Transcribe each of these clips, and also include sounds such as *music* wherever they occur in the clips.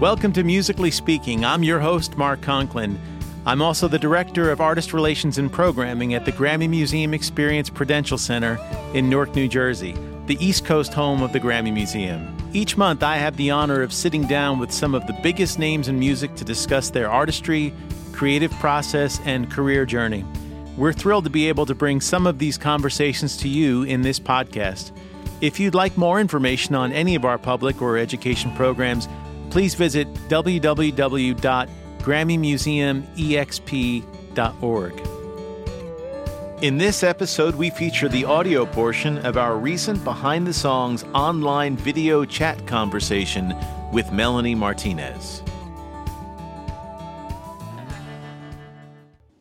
Welcome to Musically Speaking. I'm your host, Mark Conklin. I'm also the Director of Artist Relations and Programming at the Grammy Museum Experience Prudential Center in Newark, New Jersey, the East Coast home of the Grammy Museum. Each month, I have the honor of sitting down with some of the biggest names in music to discuss their artistry, creative process, and career journey. We're thrilled to be able to bring some of these conversations to you in this podcast. If you'd like more information on any of our public or education programs, please visit www.grammymuseumexp.org. In this episode, we feature the audio portion of our recent Behind the Songs online video chat conversation with Melanie Martinez.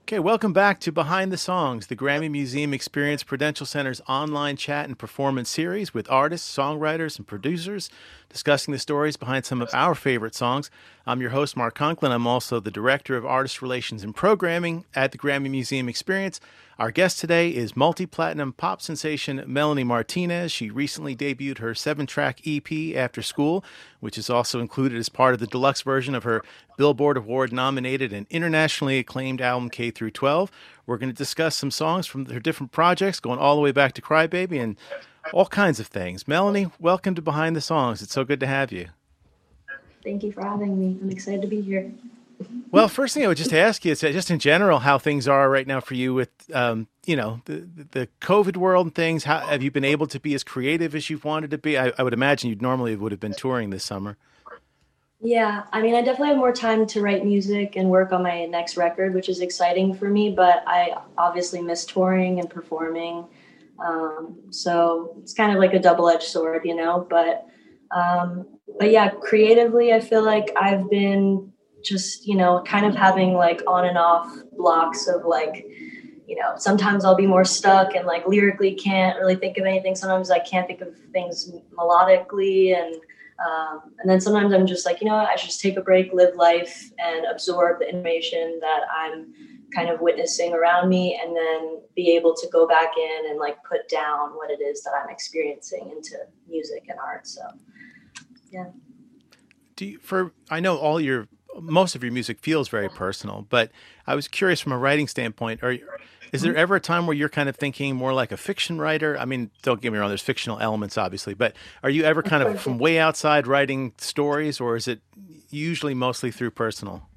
Okay, welcome back to Behind the Songs, the Grammy Museum Experience Prudential Center's online chat and performance series with artists, songwriters, and producers discussing the stories behind some of our favorite songs. I'm your host, Mark Conklin. I'm also the Director of Artist Relations and Programming at the Grammy Museum Experience. Our guest today is multi platinum pop sensation Melanie Martinez. She recently debuted her seven track EP, After School, which is also included as part of the deluxe version of her Billboard Award nominated and internationally acclaimed album K through 12. We're going to discuss some songs from her different projects, going all the way back to Crybaby and all kinds of things. Melanie, welcome to Behind the Songs. It's so good to have you. Thank you for having me. I'm excited to be here. Well, first thing I would just ask you is just in general how things are right now for you with, um, you know, the the COVID world and things. How have you been able to be as creative as you've wanted to be? I, I would imagine you'd normally would have been touring this summer. Yeah, I mean, I definitely have more time to write music and work on my next record, which is exciting for me. But I obviously miss touring and performing. Um, so it's kind of like a double edged sword, you know. But um, but yeah, creatively, I feel like I've been just you know kind of having like on and off blocks of like you know sometimes I'll be more stuck and like lyrically can't really think of anything. Sometimes I can't think of things melodically and. Um, and then sometimes I'm just like, you know, I should just take a break, live life, and absorb the information that I'm kind of witnessing around me and then be able to go back in and like put down what it is that I'm experiencing into music and art. So, yeah. Do you, for, I know all your, most of your music feels very personal, but I was curious from a writing standpoint, are you, is there ever a time where you're kind of thinking more like a fiction writer? I mean, don't get me wrong, there's fictional elements, obviously, but are you ever kind of from way outside writing stories, or is it usually mostly through personal?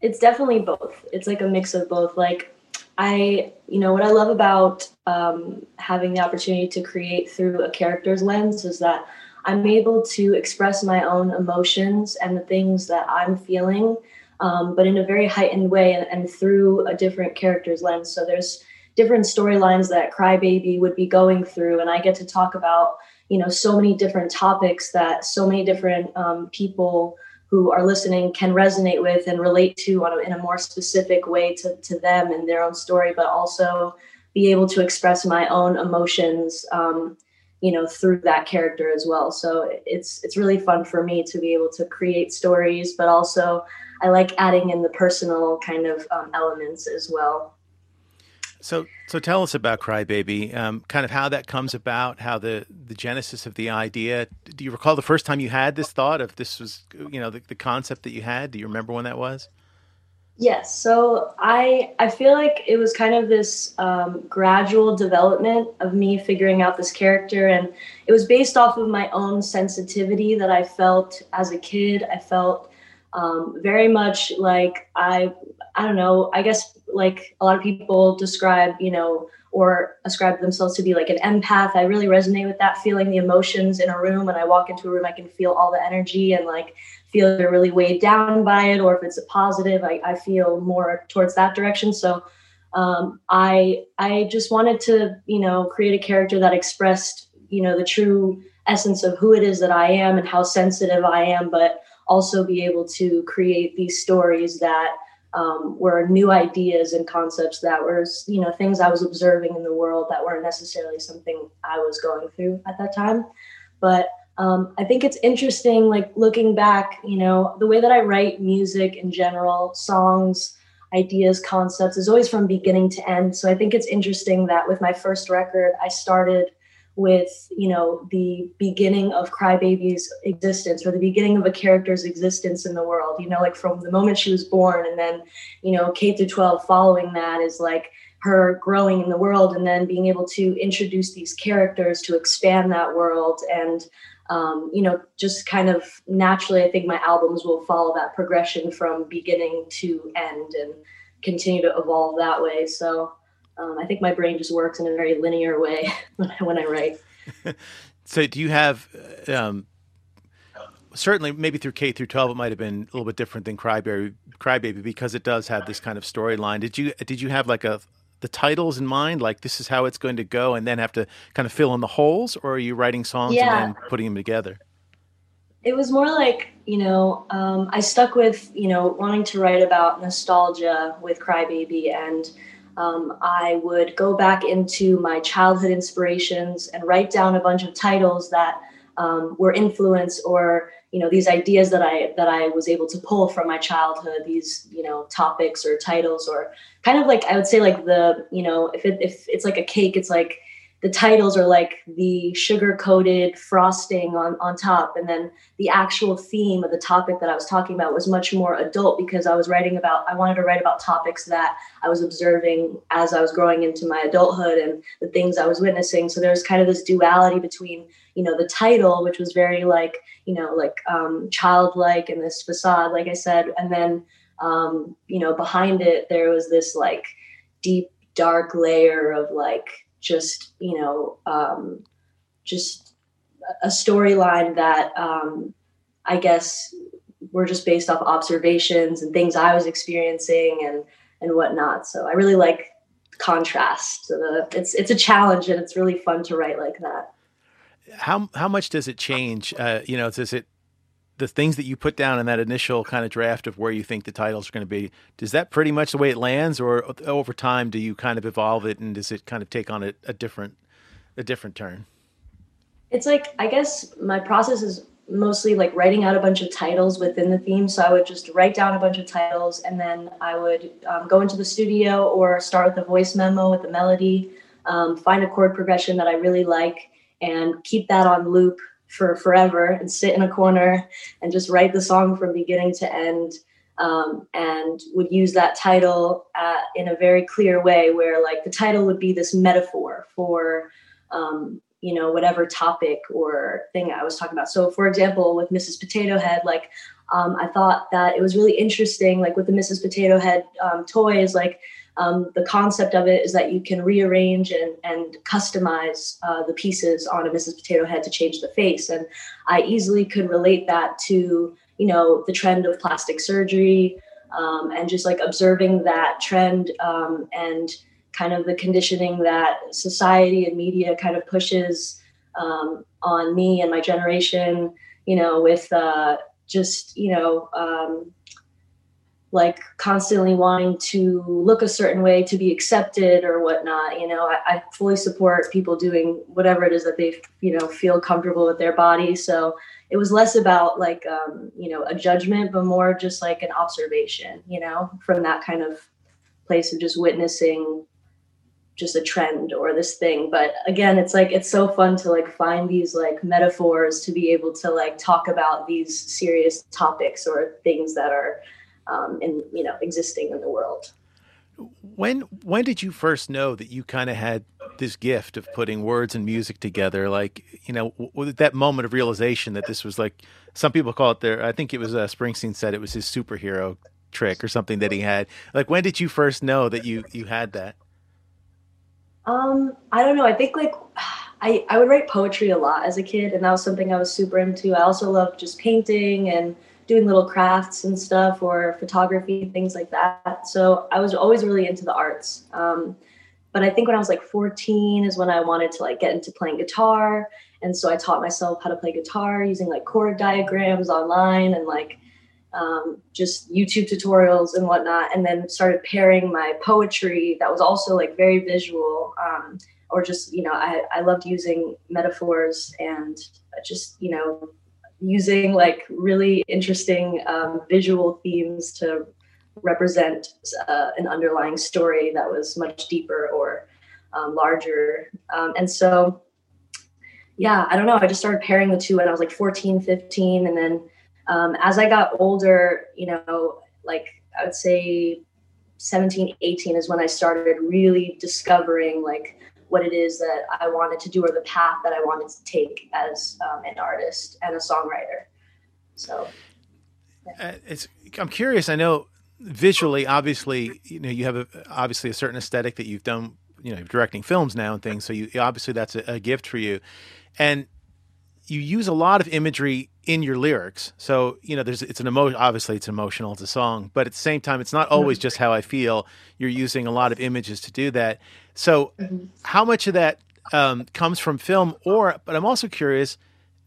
it's definitely both. It's like a mix of both. Like I, you know, what I love about um, having the opportunity to create through a character's lens is that I'm able to express my own emotions and the things that I'm feeling, um, but in a very heightened way and, and through a different character's lens. So there's different storylines that Crybaby would be going through, and I get to talk about, you know, so many different topics that so many different um, people who are listening can resonate with and relate to a, in a more specific way to, to them and their own story, but also be able to express my own emotions, um, you know, through that character as well. So it's it's really fun for me to be able to create stories, but also I like adding in the personal kind of um, elements as well. So, so tell us about Crybaby, um, kind of how that comes about, how the, the genesis of the idea. Do you recall the first time you had this thought of this was, you know, the, the concept that you had? Do you remember when that was? Yes. So I I feel like it was kind of this um, gradual development of me figuring out this character, and it was based off of my own sensitivity that I felt as a kid. I felt um, very much like I I don't know. I guess like a lot of people describe, you know, or ascribe themselves to be like an empath. I really resonate with that feeling the emotions in a room. When I walk into a room, I can feel all the energy and like feel they're really weighed down by it. Or if it's a positive, I, I feel more towards that direction. So um, I I just wanted to, you know, create a character that expressed, you know, the true essence of who it is that I am and how sensitive I am, but also be able to create these stories that um, were new ideas and concepts that were, you know, things I was observing in the world that weren't necessarily something I was going through at that time. But um, I think it's interesting, like looking back, you know, the way that I write music in general, songs, ideas, concepts is always from beginning to end. So I think it's interesting that with my first record, I started with you know the beginning of crybaby's existence or the beginning of a character's existence in the world you know like from the moment she was born and then you know k through 12 following that is like her growing in the world and then being able to introduce these characters to expand that world and um, you know just kind of naturally i think my albums will follow that progression from beginning to end and continue to evolve that way. So um, I think my brain just works in a very linear way *laughs* when I, when I write. *laughs* so, do you have um, certainly maybe through K through twelve, it might have been a little bit different than Crybaby, Crybaby because it does have this kind of storyline. Did you did you have like a the titles in mind, like this is how it's going to go, and then have to kind of fill in the holes, or are you writing songs yeah. and then putting them together? It was more like you know um, I stuck with you know wanting to write about nostalgia with Crybaby and um, I would go back into my childhood inspirations and write down a bunch of titles that um, were influenced or you know these ideas that I that I was able to pull from my childhood these you know topics or titles or kind of like I would say like the you know if it, if it's like a cake it's like the titles are like the sugar coated frosting on, on top. And then the actual theme of the topic that I was talking about was much more adult because I was writing about, I wanted to write about topics that I was observing as I was growing into my adulthood and the things I was witnessing. So there was kind of this duality between, you know, the title, which was very like, you know, like um, childlike and this facade, like I said. And then, um, you know, behind it, there was this like deep, dark layer of like, just you know um, just a storyline that um, I guess were just based off observations and things I was experiencing and and whatnot. So I really like contrast. So it's it's a challenge and it's really fun to write like that. How how much does it change? Uh, you know, does it the things that you put down in that initial kind of draft of where you think the titles are going to be, is that pretty much the way it lands, or over time do you kind of evolve it, and does it kind of take on a, a different a different turn? It's like I guess my process is mostly like writing out a bunch of titles within the theme. So I would just write down a bunch of titles, and then I would um, go into the studio or start with a voice memo with a melody, um, find a chord progression that I really like, and keep that on loop for forever and sit in a corner and just write the song from beginning to end um, and would use that title uh, in a very clear way where like the title would be this metaphor for um, you know whatever topic or thing i was talking about. So for example with mrs potato head like um, i thought that it was really interesting like with the mrs potato head um, toys like um, the concept of it is that you can rearrange and, and customize uh, the pieces on a Mrs. Potato Head to change the face. And I easily could relate that to, you know, the trend of plastic surgery um, and just like observing that trend um, and kind of the conditioning that society and media kind of pushes um, on me and my generation, you know, with uh, just, you know, um, like constantly wanting to look a certain way to be accepted or whatnot. You know, I, I, fully support people doing whatever it is that they, you know, feel comfortable with their body. So it was less about like, um, you know, a judgment, but more just like an observation, you know, from that kind of place of just witnessing just a trend or this thing. But again, it's like, it's so fun to like find these like metaphors to be able to like talk about these serious topics or things that are, um, and you know existing in the world. When when did you first know that you kind of had this gift of putting words and music together? Like you know w- that moment of realization that this was like some people call it their. I think it was uh, Springsteen said it was his superhero trick or something that he had. Like when did you first know that you you had that? Um, I don't know. I think like I I would write poetry a lot as a kid, and that was something I was super into. I also loved just painting and doing little crafts and stuff or photography, things like that. So I was always really into the arts. Um, but I think when I was like 14 is when I wanted to like get into playing guitar. And so I taught myself how to play guitar using like chord diagrams online and like um, just YouTube tutorials and whatnot. And then started pairing my poetry that was also like very visual. Um, or just, you know, I, I loved using metaphors and just, you know, using like really interesting um, visual themes to represent uh, an underlying story that was much deeper or um, larger. Um, and so yeah, I don't know. I just started pairing the two when I was like 14, 15. And then um, as I got older, you know, like I would say 17, 18 is when I started really discovering like what it is that I wanted to do or the path that I wanted to take as um, an artist and a songwriter. So yeah. uh, it's, I'm curious. I know visually, obviously, you know, you have a, obviously a certain aesthetic that you've done, you know, directing films now and things. So you obviously that's a, a gift for you and you use a lot of imagery in your lyrics. So, you know, there's it's an emotion obviously it's emotional, it's a song, but at the same time it's not always just how I feel. You're using a lot of images to do that. So, mm-hmm. how much of that um, comes from film or but I'm also curious,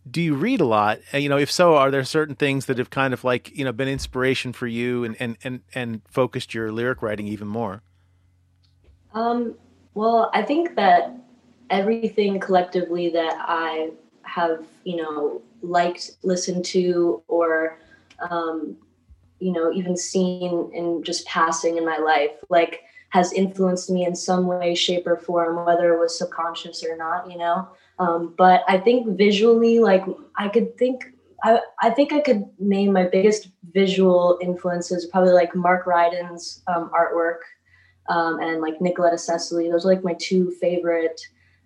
do you read a lot? And, you know, if so, are there certain things that have kind of like, you know, been inspiration for you and and and, and focused your lyric writing even more? Um, well, I think that everything collectively that I have, you know, liked, listened to, or, um, you know, even seen in just passing in my life, like has influenced me in some way, shape, or form, whether it was subconscious or not, you know. Um, but I think visually, like I could think, I, I think I could name my biggest visual influences probably like Mark Ryden's um, artwork um, and like Nicoletta Ceccoli. Those are like my two favorite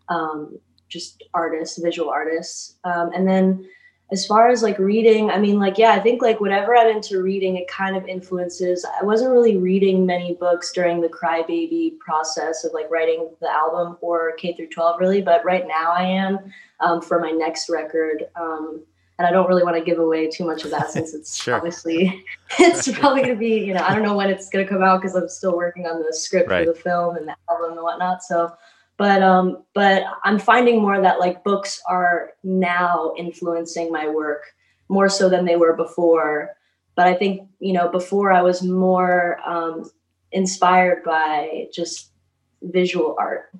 um, just artists, visual artists. Um, and then as far as like reading, I mean, like, yeah, I think like whatever I'm into reading, it kind of influences. I wasn't really reading many books during the crybaby process of like writing the album for K through 12, really. But right now I am um, for my next record. Um, and I don't really want to give away too much of that since it's *laughs* sure. obviously *laughs* it's probably going to be, you know, I don't know when it's going to come out because I'm still working on the script right. for the film and the album and whatnot. So but um but i'm finding more that like books are now influencing my work more so than they were before. But i think you know before i was more um inspired by just visual art.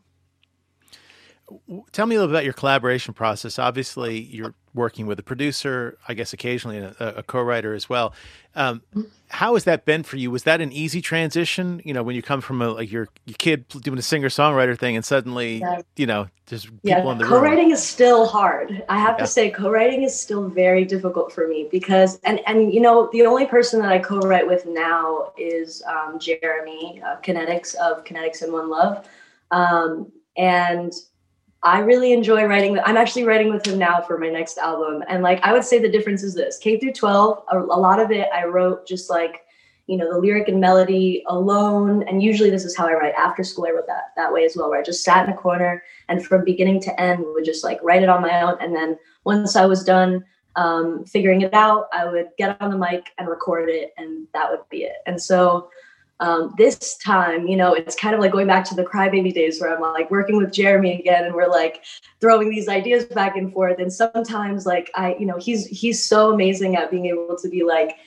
Tell me a little bit about your collaboration process. Obviously you're working with a producer, I guess occasionally a, a co-writer as well. Um, how has that been for you? Was that an easy transition? You know, when you come from a, like your, your kid doing a singer songwriter thing, and suddenly, yeah. you know, just yeah, people in the co-writing room. is still hard. I have yeah. to say, co-writing is still very difficult for me because, and and you know, the only person that I co-write with now is um, Jeremy uh, Kinetics of Kinetics and One Love, um, and I really enjoy writing. I'm actually writing with him now for my next album. And like, I would say the difference is this K through 12, a, a, lot of it I wrote just like, you know, the lyric and melody alone. And usually this is how I write. After school, I wrote that that way as well, where I just sat in a corner and from beginning to end would just like write it on my own. And then once I was done um, figuring it out, I would get on the mic and record it, and that would be it. And so um, this time, you know, it's kind of like going back to the crybaby days where I'm like working with Jeremy again, and we're like throwing these ideas back and forth. And sometimes, like I, you know, he's he's so amazing at being able to be like,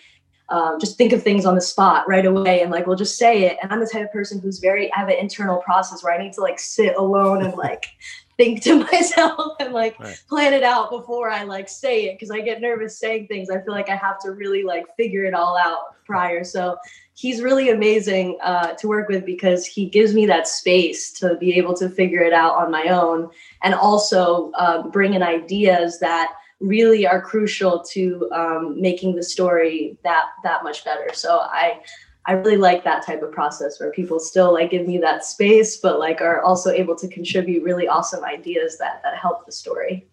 um, just think of things on the spot right away, and like we'll just say it. And I'm the type of person who's very I have an internal process where I need to like sit alone and like *laughs* think to myself and like right. plan it out before I like say it because I get nervous saying things. I feel like I have to really like figure it all out prior. So he's really amazing uh, to work with because he gives me that space to be able to figure it out on my own and also uh, bring in ideas that really are crucial to um, making the story that that much better. So I I really like that type of process where people still like give me that space, but like are also able to contribute really awesome ideas that that help the story.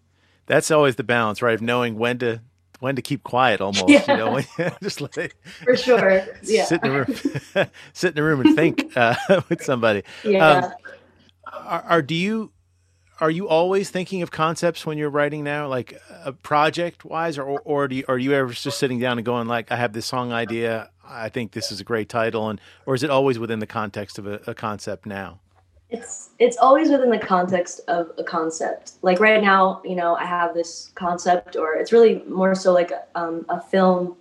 That's always the balance, right? Of knowing when to when to keep quiet almost yeah. you know when, *laughs* just like *laughs* for sure. Yeah. sit in the room *laughs* sit in the room and think uh, with somebody. Yeah. Um, are, are, do you are you always thinking of concepts when you're writing now like a uh, project wise or or do you, are you ever just sitting down and going like i have this song idea. I think this is a great title and or is it always within the context of a, a concept now it's it's always within the context of a concept. Like right now you know i have this concept or it's really more so like um, a film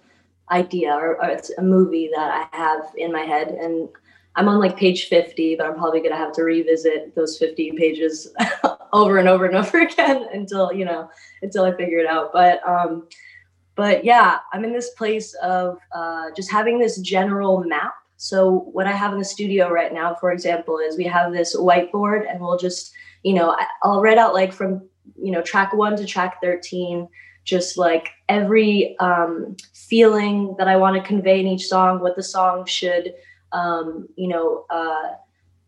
idea or, or, it's a movie that i have in my head and i'm on like page 50 but i'm probably going to have to revisit those 50 pages *laughs* over and over and over again *laughs* until you know until i figure it out. But um but yeah i'm in this place of uh, just having this general map so what I have in the studio right now, for example, is we have this whiteboard and we'll just, you know, I'll write out like from you know track one to track 13 just like every um, feeling that i want to convey in each song what the song should um, you know uh,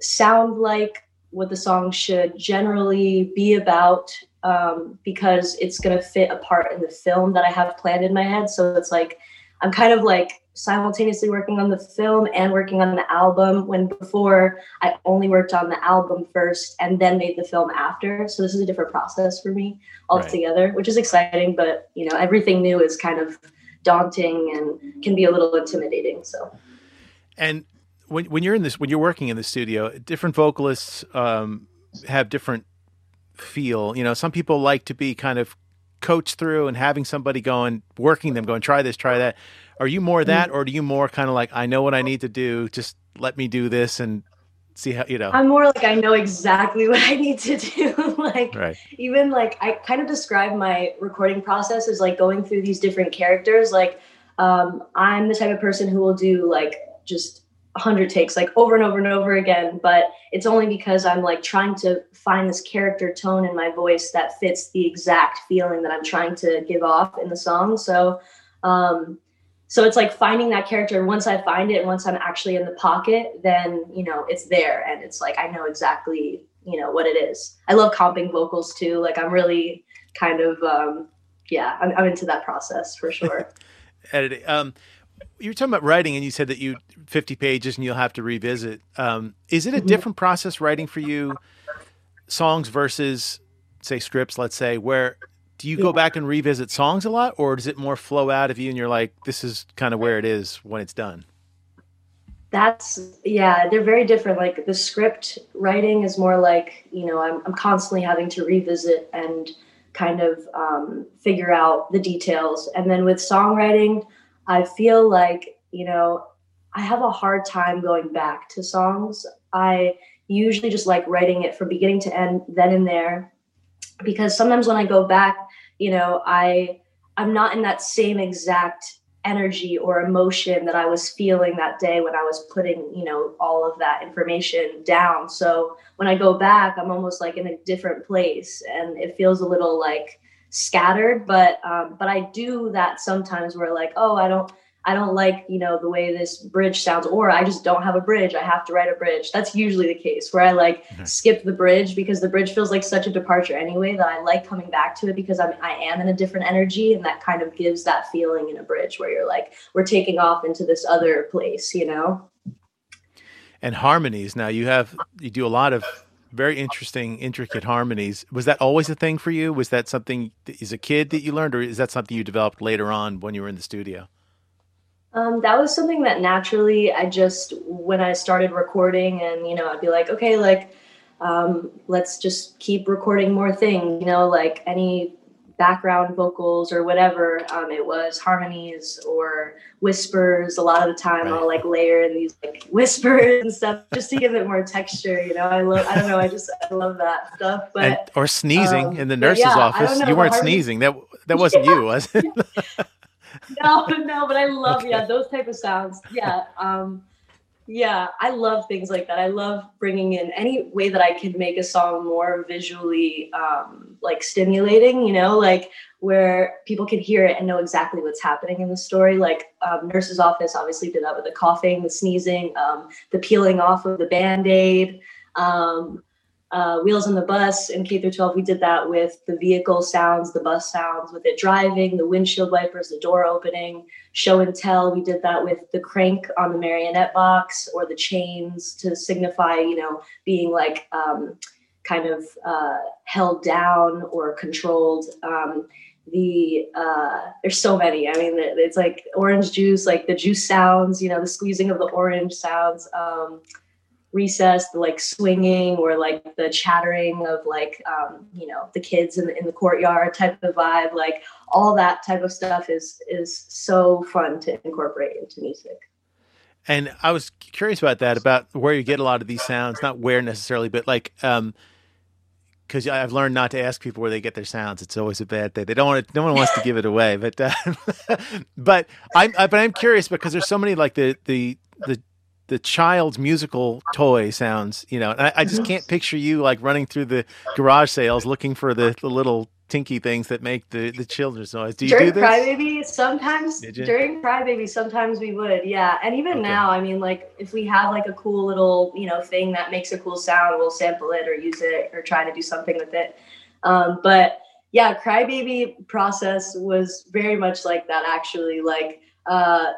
sound like what the song should generally be about um, because it's going to fit a part in the film that i have planned in my head. So it's like i'm kind of like simultaneously working on the film and working on the album when before I only worked on the album first and then made the film after. So this is a different process for me altogether, right. which is exciting, but you know, everything new is kind of daunting and can be a little intimidating. So And when when you're in this when you're working in the studio, different vocalists um, have different feel. You know, some people like to be kind of coached through and having somebody going working them going try this try that are you more that, or do you more kind of like I know what I need to do, just let me do this and see how you know? I'm more like I know exactly *laughs* what I need to do. *laughs* like right. even like I kind of describe my recording process as like going through these different characters. Like um, I'm the type of person who will do like just 100 takes like over and over and over again but it's only because i'm like trying to find this character tone in my voice that fits the exact feeling that i'm trying to give off in the song so um so it's like finding that character and once i find it and once i'm actually in the pocket then you know it's there and it's like i know exactly you know what it is. I love comping vocals too like i'm really kind of um yeah i'm, I'm into that process for sure. *laughs* Editing um you were talking about writing and you said that you 50 pages and you'll have to revisit. Um is it a mm-hmm. different process writing for you songs versus say scripts let's say where do you go back and revisit songs a lot or does it more flow out of you and you're like this is kind of where it is when it's done that's yeah they're very different. Like the script writing is more like you know i'm, I'm constantly having to revisit and kind of um, figure out the details. And then with songwriting i feel like you know i have a hard time going back to songs. I usually just like writing it from beginning to end then and there because sometimes when I go back, you know, I I'm not in that same exact energy or emotion that I was feeling that day when I was putting, you know, all of that information down. So when I go back, I'm almost like in a different place and it feels a little like scattered, but um but I do that sometimes where like, oh, I don't I don't like, you know, the way this bridge sounds, or I just don't have a bridge. I have to write a bridge. That's usually the case where I like mm-hmm. skip the bridge because the bridge feels like such a departure anyway that I like coming back to it because I'm I am in a different energy and that kind of gives that feeling in a bridge where you're like, we're taking off into this other place, you know? And harmonies. Now you have you do a lot of very interesting, intricate harmonies. Was that always a thing for you? Was that something as a kid that you learned, or is that something you developed later on when you were in the studio? Um, that was something that naturally I just when I started recording and you know I'd be like okay like um, let's just keep recording more things you know like any background vocals or whatever um, it was harmonies or whispers a lot of the time right. I'll like layer in these like *laughs* whispers and stuff just to give it more texture you know I love I don't know I just I love that stuff but and, or sneezing um, in the nurse's yeah, office you weren't sneezing that that *laughs* wasn't yeah. you was it *laughs* *laughs* no, no, but I love okay. yeah those type of sounds. Yeah, um, yeah, I love things like that. I love bringing in any way that I can make a song more visually um, like stimulating. You know, like where people can hear it and know exactly what's happening in the story. Like um, Nurse's Office obviously did that with the coughing, the sneezing, um, the peeling off of the band aid. Um, uh, Wheels on the Bus in K through 12, we did that with the vehicle sounds, the bus sounds, with it driving, the windshield wipers, the door opening, show and tell. We did that with the crank on the marionette box or the chains to signify, you know, being like um, kind of uh, held down or controlled. Um, the uh, there's so many. I mean, it's like orange juice, like the juice sounds, you know, the squeezing of the orange sounds. Um, recess, the like swinging or like the chattering of like um, you know the kids in the, in the courtyard type of vibe, like all that type of stuff is is so fun to incorporate into music. And I was curious about that, about where you get a lot of these sounds, not where necessarily, but like, um, because I've learned not to ask people where they get their sounds. It's always a bad thing. They don't want to. No one wants to give it away. But uh, *laughs* but I'm but I'm curious because there's so many like the the the the child's musical toy sounds, you know. I, I, just can't picture you like running through the garage sales looking for the, the little tinky things that make the the children's noise. Do you during do this? Crybaby, sometimes during Crybaby, sometimes we would, yeah. And even okay. now, I mean, like if we have like a cool little you know thing that makes a cool sound, we'll sample it or use it or try to do something with it. Um, but yeah, Crybaby process was very much like that. Actually, like. Uh,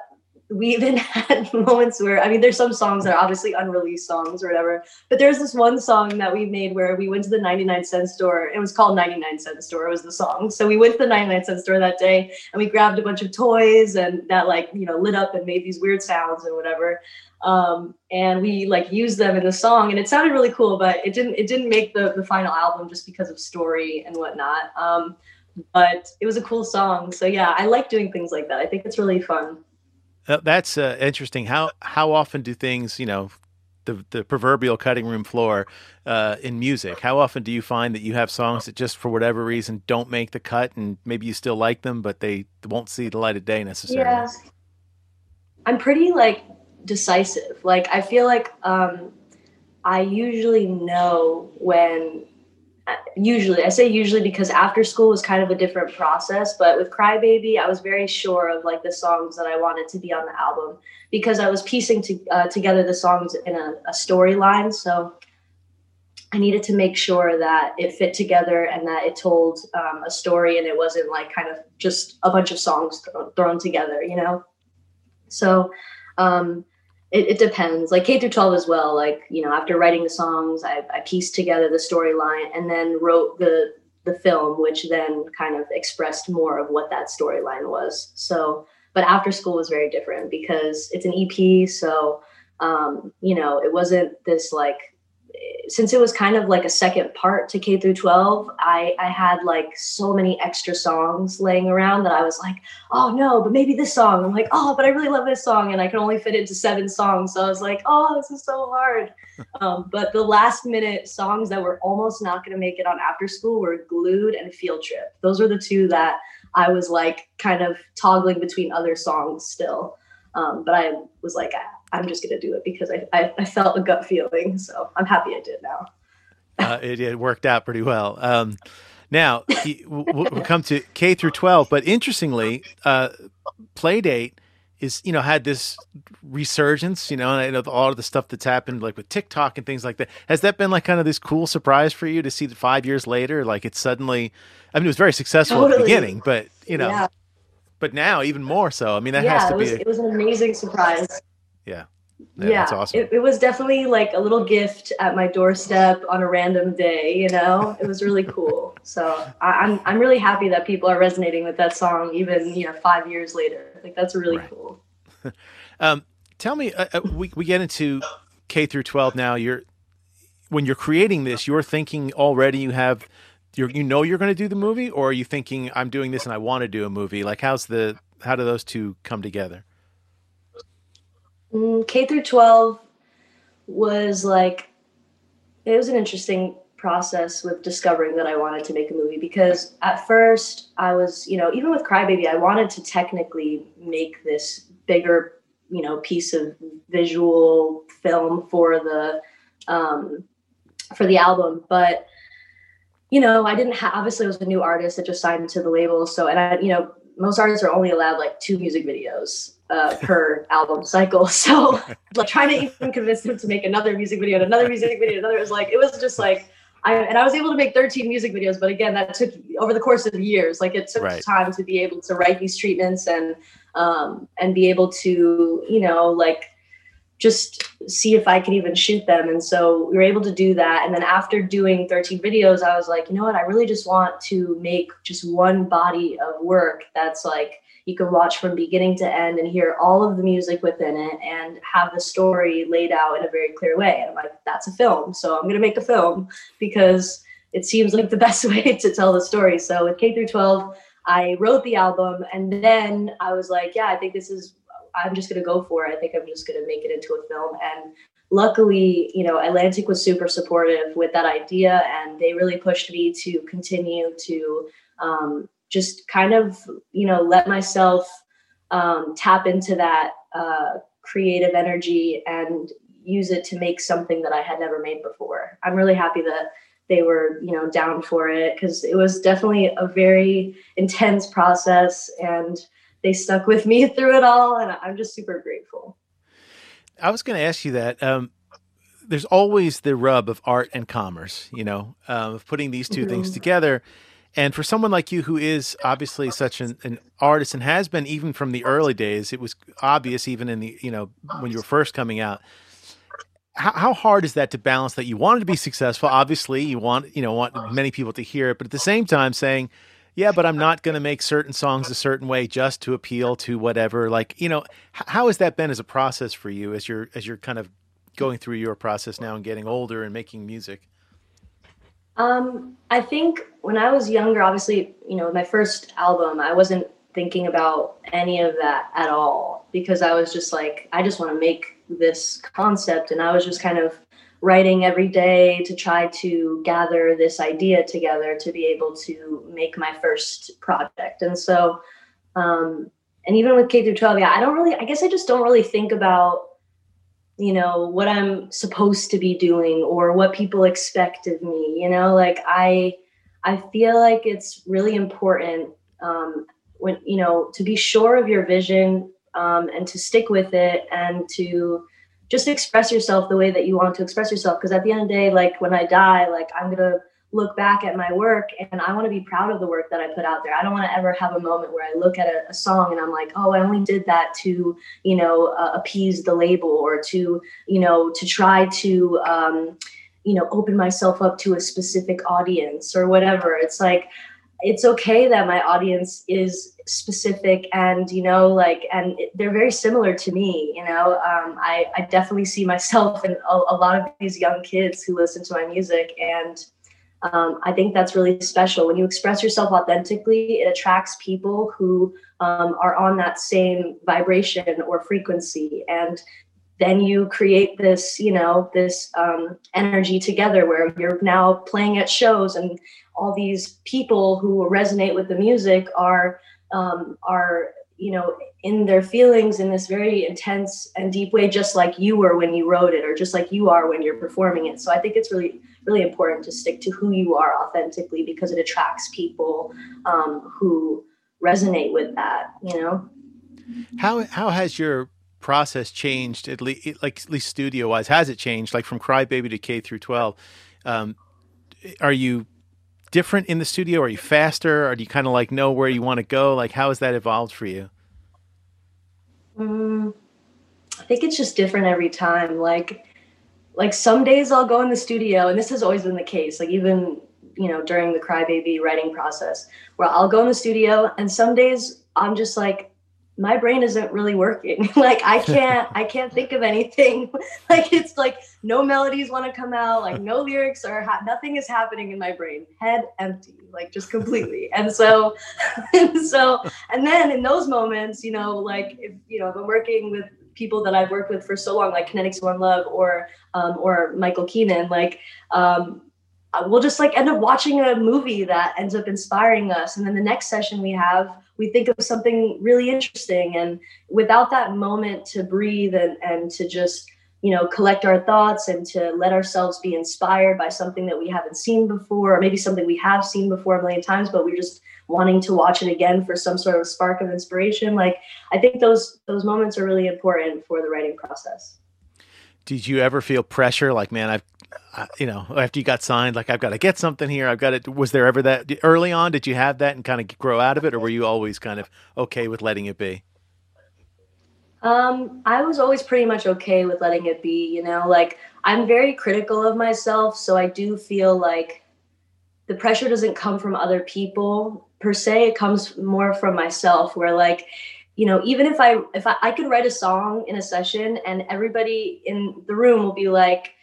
we even *laughs* had moments where I mean, there's some songs that are obviously unreleased songs or whatever, but there's this one song that we made where we went to the 99 cent store. It was called 99 cent store. It was the song. So we went to the 99 cent store that day and we grabbed a bunch of toys and that like you know lit up and made these weird sounds and whatever. Um, and we like used them in the song and it sounded really cool, but it didn't it didn't make the the final album just because of story and whatnot. Um, but it was a cool song. So yeah, I like doing things like that. I think it's really fun. Uh, that's uh, interesting. How how often do things, you know, the the proverbial cutting room floor uh, in music? How often do you find that you have songs that just for whatever reason don't make the cut, and maybe you still like them, but they won't see the light of day necessarily? Yeah, I'm pretty like decisive. Like I feel like um, I usually know when usually i say usually because after school was kind of a different process but with crybaby i was very sure of like the songs that i wanted to be on the album because i was piecing to, uh, together the songs in a, a storyline. So i needed to make sure that it fit together and that it told um, a story and it wasn't like kind of just a bunch of songs th- thrown together you know? So um, it, it, depends. Like k through 12 as well like you know after writing the songs i, I pieced together the storyline and then wrote the the film which then kind of expressed more of what that storyline was. So but after school was very different because it's an ep so um, you know it wasn't this like since it was kind of like a second part to K through 12, I, I had like so many extra songs laying around that I was like, oh no, but maybe this song. I'm like, oh, but I really love this song. And I can only fit into seven songs. So I was like, oh, this is so hard. *laughs* um, but the last minute songs that were almost not going to make it on after school were Glued and Field Trip. Those were the two that I was like kind of toggling between other songs still. Um, but I was like, I'm just going to do it because I, I, I, felt a gut feeling. So I'm happy I did now. uh, it, it, worked out pretty well. Um, now *laughs* we'll, we'll, come to K through 12, but interestingly, uh, Playdate is you know had this resurgence, you know, and I know all of the stuff that's happened like with TikTok and things like that. Has that been like kind of this cool surprise for you to see that five years later, like it's suddenly? I mean, it was very successful totally. at the beginning, but you know, yeah. But now even more so. I mean, that yeah, has to it was, be. A, it was an amazing surprise. Yeah. Yeah, yeah that's awesome. It, it, was definitely like a little gift at my doorstep on a random day. You know, it was really cool. *laughs* So I, am I'm, I'm really happy that people are resonating with that song, even you know five years later. Like that's really right. cool. *laughs* um, tell me, uh, uh, we we get into K through 12 now. You're when you're creating this, you're thinking already. You have you you know you're going to do the movie, or are you thinking I'm doing this and I want to do a movie? Like how's the how do those two come together? Mm, K through 12 was like, it was an interesting process with discovering that I wanted to make a movie because at first I was, you know, even with Crybaby, I wanted to technically make this bigger, you know, piece of visual film for the um, for the album, but you know, I didn't have obviously I was a new artist that just signed to the label, so and I, you know, most artists are only allowed like two music videos uh, *laughs* per album cycle. *laughs* So like trying to even convince them to make another music video and another music video, another was like it was just like I and I was able to make 13 music videos, but again, that took over the course of years. Like it took right. time to be able to write these treatments and um and be able to, you know, like just see if I could even shoot them. And so we were able to do that. And then after doing 13 videos, I was like, you know what? I really just want to make just one body of work that's like you can watch from beginning to end and hear all of the music within it and have the story laid out in a very clear way. And I'm like, that's a film. So I'm going to make a film because it seems like the best *laughs* way to tell the story. So with K through 12, I wrote the album and then I was like, yeah, I think this is, I'm just going to go for it. I think I'm just going to make it into a film. And luckily, you know, Atlantic was super supportive with that idea and they really pushed me to continue to um, just kind of you know let myself um, tap into that uh, creative energy and use it to make something that I had never made before. I'm really happy that they were you know down for it because it was definitely a very intense process and they stuck with me *laughs* through it all and i'm just super grateful. I was going to ask you that um, there's always the rub of art and commerce you know um, of putting these 2 mm-hmm. things together. And for someone like you who is obviously such an, an, artist and has been even from the early days it was obvious even in the you know when you were first coming out. How, how hard is that to balance that you wanted to be successful? Obviously you want you know want many people to hear it but at the same time saying yeah but i'm not going to make certain songs a certain way just to appeal to whatever like you know how has that been as a process for you as you're as you're kind of going through your process now and getting older and making music um, I think when I was younger, obviously, you know, my first album, I wasn't thinking about any of that at all because I was just like, I just want to make this concept. And I was just kind of writing every day to try to gather this idea together to be able to make my first project. And so, um, and even with K through 12, yeah, I don't really, I guess I just don't really think about, you know, what I'm supposed to be doing or what people expect of me, you know, like I, I feel like it's really important um, when you know to be sure of your vision um, and to stick with it and to just express yourself the way that you want to express yourself. Because at the end of the day like when i die like i'm gonna look back at my work and i want to be proud of the work that i put out there. I don't want to ever have a moment where i look at a, a, song and i'm like oh i only did that to you know uh, appease the label or to you know to try to um, you know open myself up to a specific audience or whatever. It's like it's okay that my audience is specific and you know like and they're very similar to me you know? Um, I, I definitely see myself in a, a, lot of these young kids who listen to my music and um, i think that's really special. When you express yourself authentically it attracts people who um, are on that same vibration or frequency. And then you create this you know this um, energy together where you're now playing at shows and all these people who resonate with the music are um, are you know in their feelings in this very intense and deep way just like you were when you wrote it or just like you are when you're performing it. So i think it's really really important to stick to who you are authentically because it attracts people um, who resonate with that you know? How how has your process changed at least like at least studio wise has it changed? Like from crybaby to k through 12 um, are you different in the studio? Are you faster? Or do you kind of like know where you want to go? Like how has that evolved for you? Um, i think it's just different every time. Like like some days i'll go in the studio and this has always been the case like even you know during the crybaby writing process where i'll go in the studio and some days i'm just like my brain isn't really working. *laughs* Like i can't i can't think of anything. *laughs* Like it's like no melodies want to come out like no lyrics or ha- nothing is happening in my brain. Head empty like just completely. And so *laughs* and so and then in those moments you know like if you know if i'm working with people that i've worked with for so long like kinetics one love or um, or michael keenan like um, we'll just like end up watching a movie that ends up inspiring us. And then the next session we have we think of something really interesting. And without that moment to breathe and, and to just you know collect our thoughts and to let ourselves be inspired by something that we haven't seen before or maybe something we have seen before a million times but we're just wanting to watch it again for some sort of spark of inspiration like i think those those moments are really important for the writing process. Did you ever feel pressure like man i've you know, after you got signed, like I've got to get something here. I've got it. Was there ever that early on? Did you have that and kind of grow out of it, or were you always kind of okay with letting it be? Um, I was always pretty much okay with letting it be. You know, like I'm very critical of myself, so I do feel like the pressure doesn't come from other people per se. It comes more from myself. Where like you know even if i if I, I could write a song in a session and everybody in the room will be like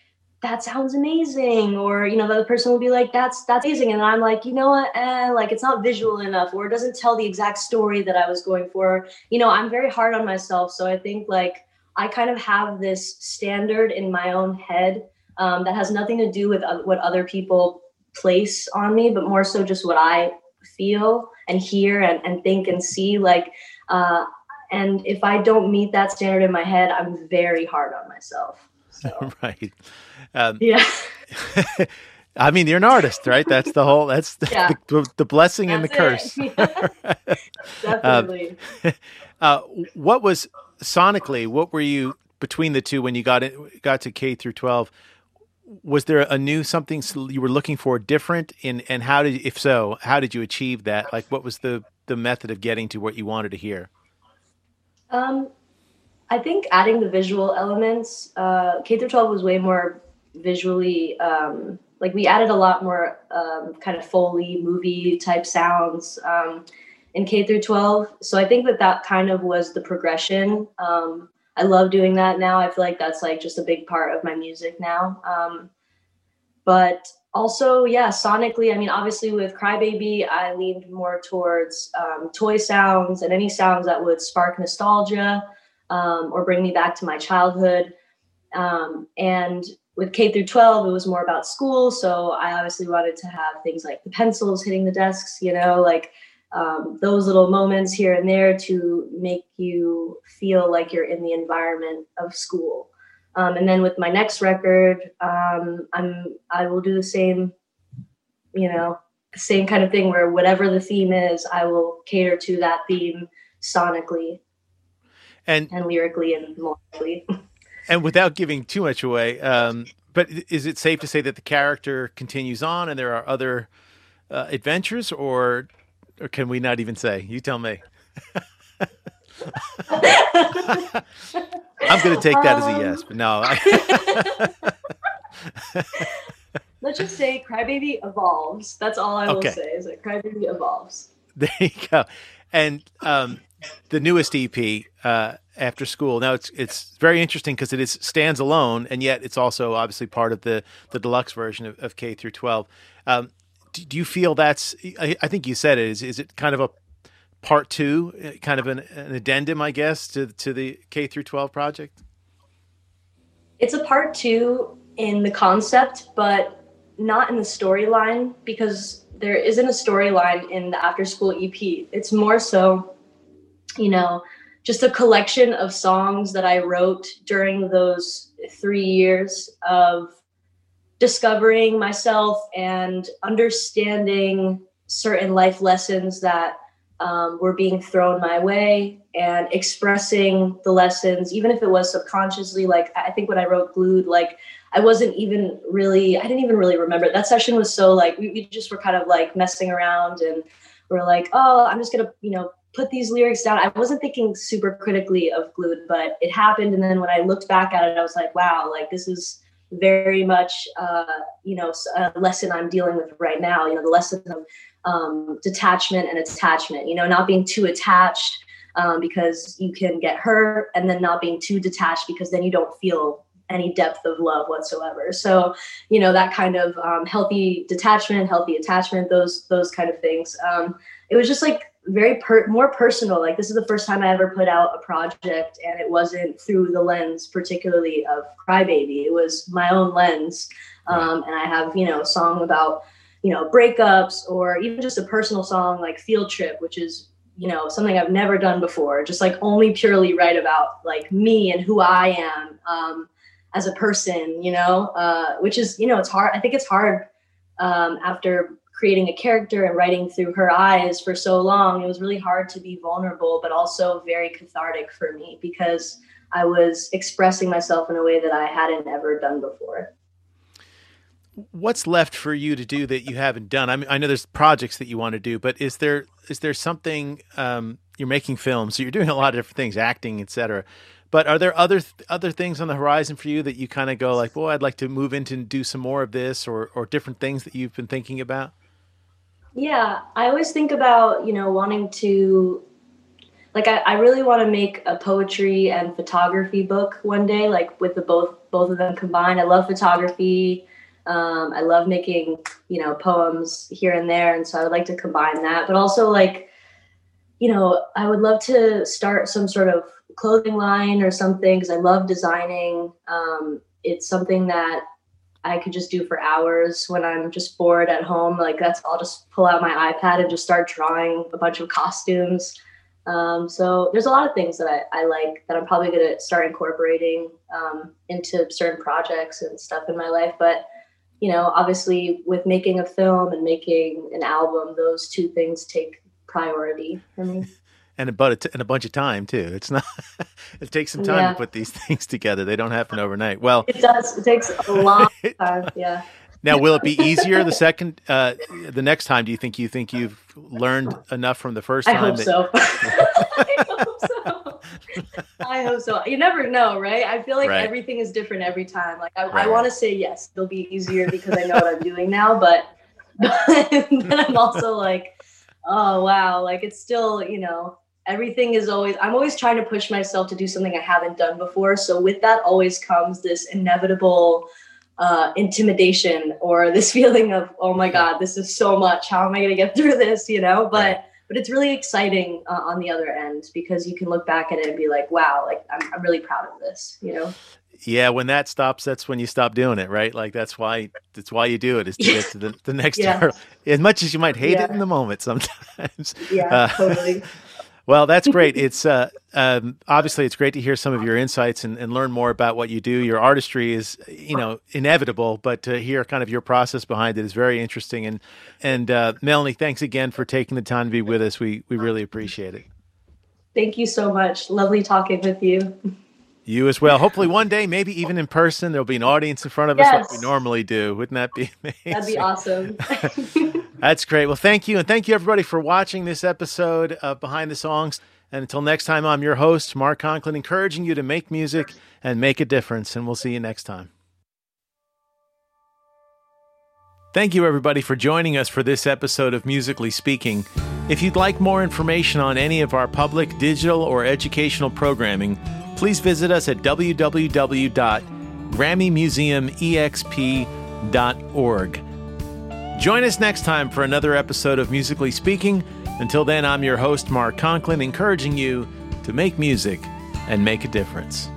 that sounds amazing or you know the other person will be like that's that's amazing. And i'm like you know what? Eh, like it's not visual enough or it doesn't tell the exact story that i was going for. You know i'm very hard on myself so i think like i kind of have this standard in my own head um, that has nothing to do with what other people place on me but more so just what i feel and hear and, and think and see like uh, and if i don't meet that standard in my head i'm very hard on myself. So. *laughs* right um, *laughs* yeah. *laughs* I mean, you're an artist, right? That's the whole. That's the, yeah. the, the, blessing that's and the curse. *laughs* Definitely. Um, uh, what was sonically? What were you between the two when you got it? Got to K through twelve. Was there a new something you were looking for different in, and how did, if so, how did you achieve that? Like, what was the the method of getting to what you wanted to hear? Um, I think adding the visual elements. Uh, K through twelve was way more visually um, like we added a lot more um, kind of foley movie type sounds um, in K through 12. So I think that that kind of was the progression. Um, I love doing that now. I feel like that's like just a big part of my music now. Um, but also, yeah, sonically, I mean, obviously with Crybaby, I leaned more towards um, toy sounds and any sounds that would spark nostalgia um, or bring me back to my childhood. and with K through 12, it was more about school. So I obviously wanted to have things like the pencils hitting the desks, you know, like um, those little moments here and there to make you feel like you're in the environment of school. Um, and then with my next record, um, I'm I will do the same, you know, the same kind of thing where whatever the theme is, I will cater to that theme sonically and and lyrically and musically. *laughs* and without giving too much away, um, but is it safe to say that the character continues on and there are other uh, adventures, or or can we not even say? You tell me. *laughs* I'm going to take that um, as a yes, but no. *laughs* let's just say Crybaby evolves. That's all I will okay. say is that Crybaby evolves. There you go. And um, the newest EP, uh, after school. Now it's it's very interesting because it is stands alone, and yet it's also obviously part of the the deluxe version of, of K through twelve. Um, do, do, you feel that's? I, I, think you said it. Is is it kind of a part two, uh, kind of an, an addendum, I guess, to to the K through twelve project? It's a part two in the concept, but not in the storyline because there isn't a storyline in the after school EP. It's more so, you know just a collection of songs that I wrote during those three years of discovering myself and understanding certain life lessons that um, were being thrown my way and expressing the lessons, even if it was subconsciously. Like, I think when I wrote Glued, like, I wasn't even really, I didn't even really remember. That session was so like, we, we just were kind of like messing around and we're like, oh, I'm just gonna, you know, put these lyrics down. I wasn't thinking super critically of Glued, but it happened. And then when I looked back at it, I was like, wow, like this is very much, uh, you know, a lesson I'm dealing with right now. You know, the lesson of um, detachment and attachment. You know, not being too attached um, because you can get hurt, and then not being too detached because then you don't feel any depth of love whatsoever. So, you know, that kind of um, healthy detachment, healthy attachment, those those kind of things. Um, it was just like very per- more personal. Like this is the first time I ever put out a project, and it wasn't through the lens, particularly of Crybaby. It was my own lens, um, and I have you know a song about you know breakups, or even just a personal song like Field Trip, which is you know something I've never done before. Just like only purely write about like me and who I am um, as a person. You know, uh, which is you know it's hard. I think it's hard um, after creating a character and writing through her eyes for so long, it was really hard to be vulnerable, but also very cathartic for me because I was expressing myself in a way that I hadn't ever done before. What's left for you to do that you haven't done? I mean, I know there's projects that you want to do, but is there is there something um, you're making films, so you're doing a lot of different things, acting, etc. But are there other other things on the horizon for you that you kind of go like, "Boy, I'd like to move into and do some more of this," or or different things that you've been thinking about? Yeah, I always think about, you know, wanting to like I, I really want to make a poetry and photography book one day, like with the both both of them combined. I love photography. Um, I love making, you know, poems here and there. And so I would like to combine that. But also like, you know, I would love to start some sort of clothing line or something because I love designing. Um, it's something that I could just do for hours when I'm just bored at home. Like that's I'll just pull out my iPad and just start drawing a bunch of costumes. Um, so there's a lot of things that I, I like that I'm probably gonna start incorporating um, into certain projects and stuff in my life. But you know, obviously with making a film and making an album, those two things take priority for me. And a, but and a bunch of time too. It's not. *laughs* it takes some time yeah. to put these *laughs* things together. They don't happen overnight. Well, it does. It takes a long *laughs* time. Yeah. Now, will it be easier the second, uh, the next time? Do you think you think you've learned enough from the first time? I hope that- so. I hope so. I hope so. You never know, right? I feel like right. everything is different every time. Like I, right. I want to say yes, it'll be easier because I know what I'm doing now, but but I'm also like, oh wow, like it's still, you know, everything is always i'm always trying to push myself to do something i haven't done before. So with that always comes this inevitable uh, intimidation or *laughs* this feeling of oh my god this is so much. How am i going to get *laughs* through this you know? But but it's really exciting uh, on the other end because you can look back at it and be like wow like I'm, I'm really proud of this you know? Yeah when that stops that's when you stop doing it right? Like that's why that's why you do it is to get to the, *laughs* the next yeah. as much as you might hate yeah. it in the moment sometimes. Yeah uh, totally well, that's great. It's uh, um, obviously it's great to hear some of your insights and, and, learn more about what you do. Your artistry is, you know, inevitable, but to hear kind of your process behind it is very interesting. And and uh, Melanie, thanks again for taking the time to be with us. We we really appreciate it. Thank you so much. Lovely talking with you. You as well. Hopefully, one day, maybe even in person, there'll be an audience in front of yes. us like we normally do. Wouldn't that be amazing? *laughs* That'd be awesome. *laughs* That's great. Well, thank you. And thank you, everybody, for watching this episode of Behind the Songs. And until next time, I'm your host, Mark Conklin, encouraging you to make music and make a difference. And we'll see you next time. Thank you, everybody, for joining us for this episode of Musically Speaking. If you'd like more information on any of our public, digital, or educational programming, please visit us at www.grammymuseumexp.org. Join us next time for another episode of Musically Speaking. Until then, I'm your host, Mark Conklin, encouraging you to make music and make a difference.